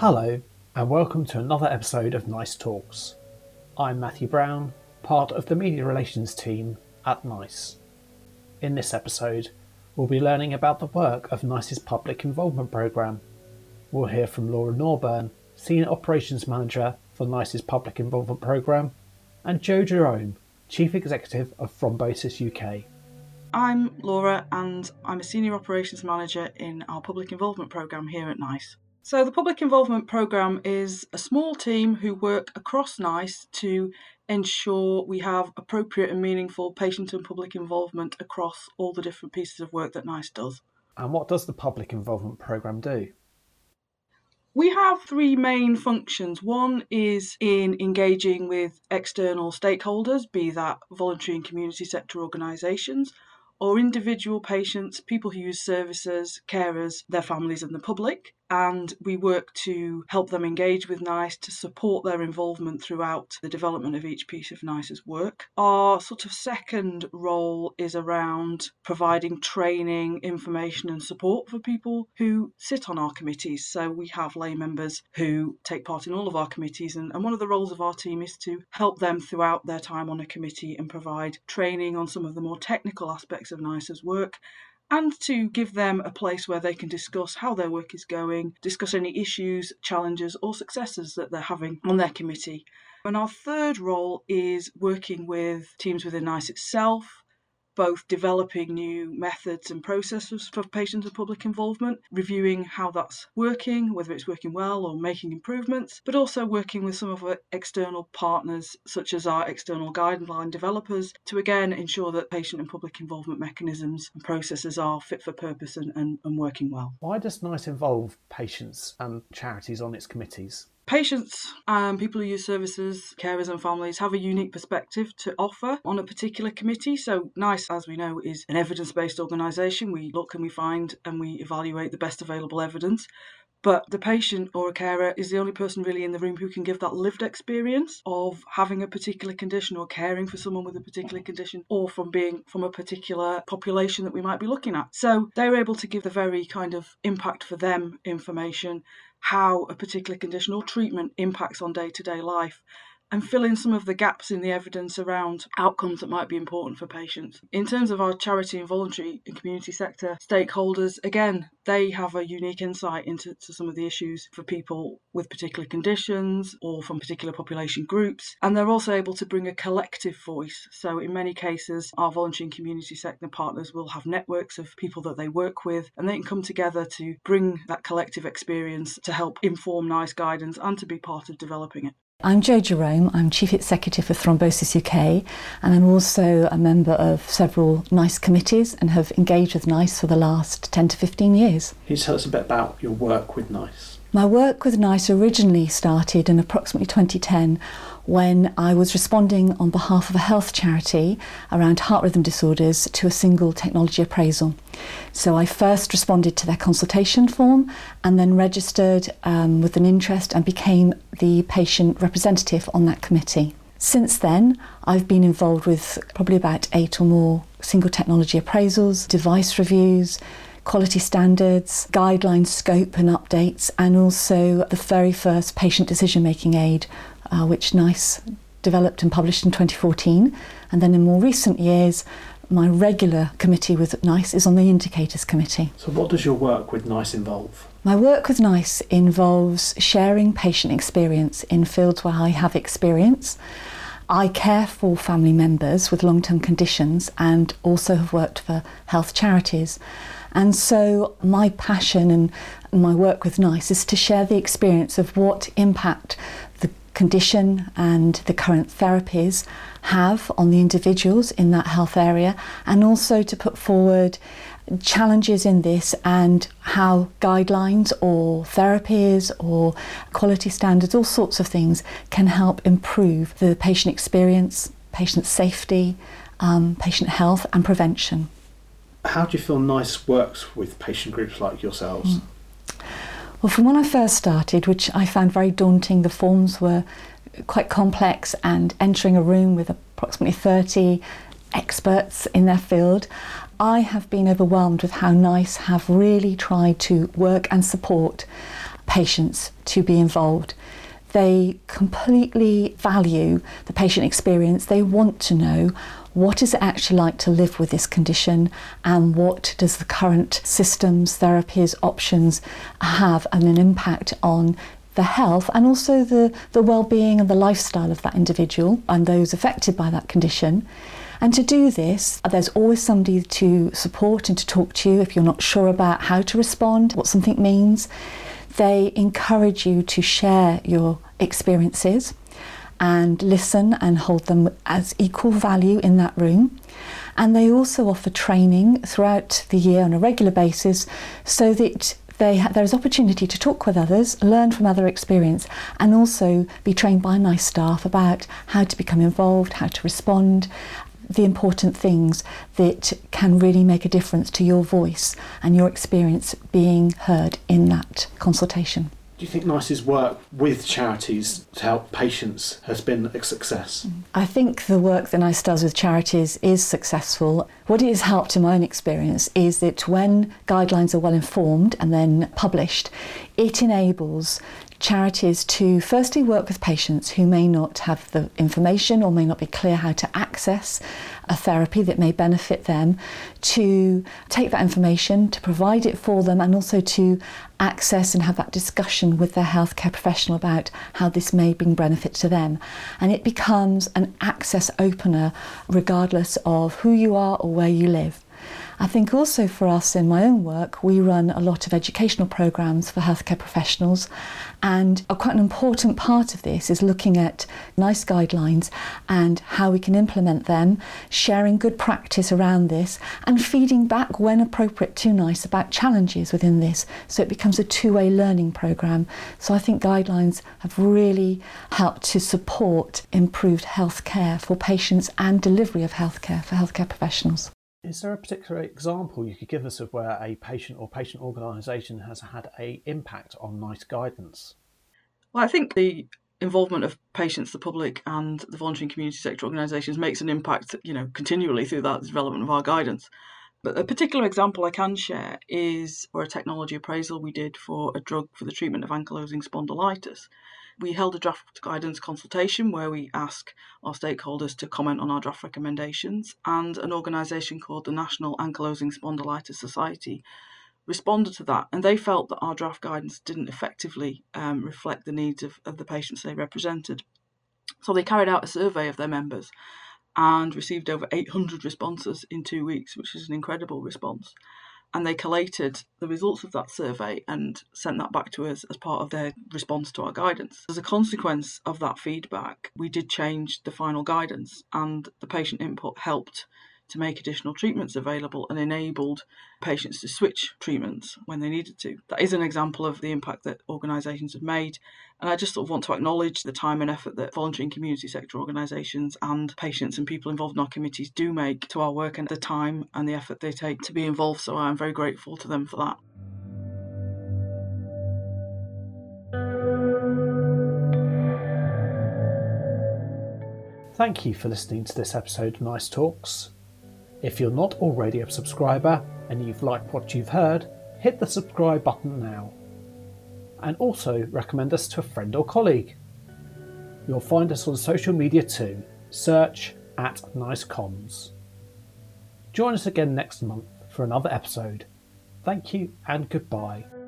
Hello, and welcome to another episode of Nice Talks. I'm Matthew Brown, part of the media relations team at NICE. In this episode, we'll be learning about the work of NICE's public involvement programme. We'll hear from Laura Norburn, Senior Operations Manager for NICE's public involvement programme, and Jo Jerome, Chief Executive of Thrombosis UK. I'm Laura and I'm a Senior Operations Manager in our Public Involvement Programme here at NICE. So, the Public Involvement Programme is a small team who work across NICE to ensure we have appropriate and meaningful patient and public involvement across all the different pieces of work that NICE does. And what does the Public Involvement Programme do? We have three main functions. One is in engaging with external stakeholders, be that voluntary and community sector organisations, or individual patients, people who use services, carers, their families, and the public and we work to help them engage with NICE to support their involvement throughout the development of each piece of NICE's work. Our sort of second role is around providing training, information, and support for people who sit on our committees. So we have lay members who take part in all of our committees, and, and one of the roles of our team is to help them throughout their time on a committee and provide training on some of the more technical aspects of NICE's work and to give them a place where they can discuss how their work is going, discuss any issues, challenges, or successes that they're having on their committee. And our third role is working with teams within NICE itself, both developing new methods and processes for patient and public involvement, reviewing how that's working, whether it's working well or making improvements, but also working with some of our external partners, such as our external guideline developers, to again ensure that patient and public involvement mechanisms and processes are fit for purpose and, and, and working well. Why does NICE involve patients and charities on its committees? Patients and people who use services, carers and families have a unique perspective to offer on a particular committee. So NICE, as we know, is an evidence-based organisation. We look and we find and we evaluate the best available evidence. But the patient or a carer is the only person really in the room who can give that lived experience of having a particular condition or caring for someone with a particular condition or from being from a particular population that we might be looking at. So they're able to give the very kind of impact for them information how a particular condition or treatment impacts on day to day life and fill in some of the gaps in the evidence around outcomes that might be important for patients. In terms of our charity and voluntary and community sector stakeholders, again, they have a unique insight into some of the issues for people with particular conditions or from particular population groups. And they're also able to bring a collective voice. So, in many cases, our voluntary and community sector partners will have networks of people that they work with, and they can come together to bring that collective experience to help inform NICE guidance and to be part of developing it. I'm Jo Jerome, I'm Chief Executive of Thrombosis UK, and I'm also a member of several NICE committees and have engaged with NICE for the last 10 to 15 years. Can you tell us a bit about your work with NICE? My work with NICE originally started in approximately 2010 when I was responding on behalf of a health charity around heart rhythm disorders to a single technology appraisal. So I first responded to their consultation form and then registered um, with an interest and became the patient representative on that committee. Since then, I've been involved with probably about eight or more single technology appraisals, device reviews, quality standards, guideline scope and updates, and also the very first patient decision making aid uh, which NICE developed and published in 2014. And then in more recent years, my regular committee with NICE is on the Indicators Committee. So, what does your work with NICE involve? My work with NICE involves sharing patient experience in fields where I have experience. I care for family members with long term conditions and also have worked for health charities. And so, my passion and my work with NICE is to share the experience of what impact the condition and the current therapies have on the individuals in that health area, and also to put forward challenges in this and how guidelines or therapies or quality standards, all sorts of things, can help improve the patient experience, patient safety, um, patient health, and prevention. How do you feel NICE works with patient groups like yourselves? Mm. Well, from when I first started, which I found very daunting, the forms were quite complex, and entering a room with approximately 30 experts in their field, I have been overwhelmed with how NICE have really tried to work and support patients to be involved. They completely value the patient experience. They want to know what is it actually like to live with this condition and what does the current systems, therapies, options have and an impact on the health and also the, the well-being and the lifestyle of that individual and those affected by that condition. And to do this, there's always somebody to support and to talk to you if you're not sure about how to respond, what something means. They encourage you to share your experiences and listen and hold them as equal value in that room. And they also offer training throughout the year on a regular basis so that ha- there's opportunity to talk with others, learn from other experience, and also be trained by NICE staff about how to become involved, how to respond, the important things that can really make a difference to your voice and your experience being heard in that consultation. Do you think NICE's work with charities to help patients has been a success? I think the work that NICE does with charities is successful. What it has helped in my own experience is that when guidelines are well informed and then published, it enables charities to firstly work with patients who may not have the information or may not be clear how to access a therapy that may benefit them, to take that information, to provide it for them, and also to access and have that discussion with their healthcare professional about how this may bring benefit to them. And it becomes an access opener regardless of who you are or where you live. I think also for us in my own work, we run a lot of educational programs for healthcare professionals, and a quite an important part of this is looking at NICE guidelines and how we can implement them, sharing good practice around this, and feeding back when appropriate to NICE about challenges within this. So it becomes a two way learning program. So I think guidelines have really helped to support improved healthcare for patients and delivery of healthcare for healthcare professionals. Is there a particular example you could give us of where a patient or patient organisation has had a impact on NICE guidance? Well, I think the involvement of patients, the public, and the voluntary and community sector organisations makes an impact, you know, continually through that development of our guidance. But a particular example I can share is for a technology appraisal we did for a drug for the treatment of ankylosing spondylitis we held a draft guidance consultation where we ask our stakeholders to comment on our draft recommendations, and an organisation called the National Ankylosing Spondylitis Society responded to that, and they felt that our draft guidance didn't effectively um, reflect the needs of, of the patients they represented. So they carried out a survey of their members and received over 800 responses in two weeks, which is an incredible response and they collated the results of that survey and sent that back to us as part of their response to our guidance. As a consequence of that feedback, we did change the final guidance, and the patient input helped to make additional treatments available and enabled patients to switch treatments when they needed to. That is an example of the impact that organisations have made. And I just sort of want to acknowledge the time and effort that voluntary and community sector organisations and patients and people involved in our committees do make to our work and the time and the effort they take to be involved. So I'm very grateful to them for that. Thank you for listening to this episode of Nice Talks. If you're not already a subscriber and you've liked what you've heard, hit the subscribe button now. And also recommend us to a friend or colleague. You'll find us on social media too. Search at NiceComms. Join us again next month for another episode. Thank you and goodbye.